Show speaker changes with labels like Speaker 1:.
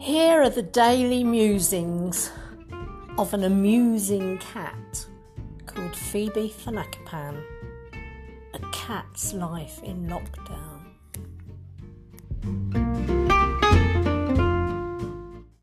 Speaker 1: Here are the daily musings of an amusing cat called Phoebe Thanakipan. A cat's life in lockdown.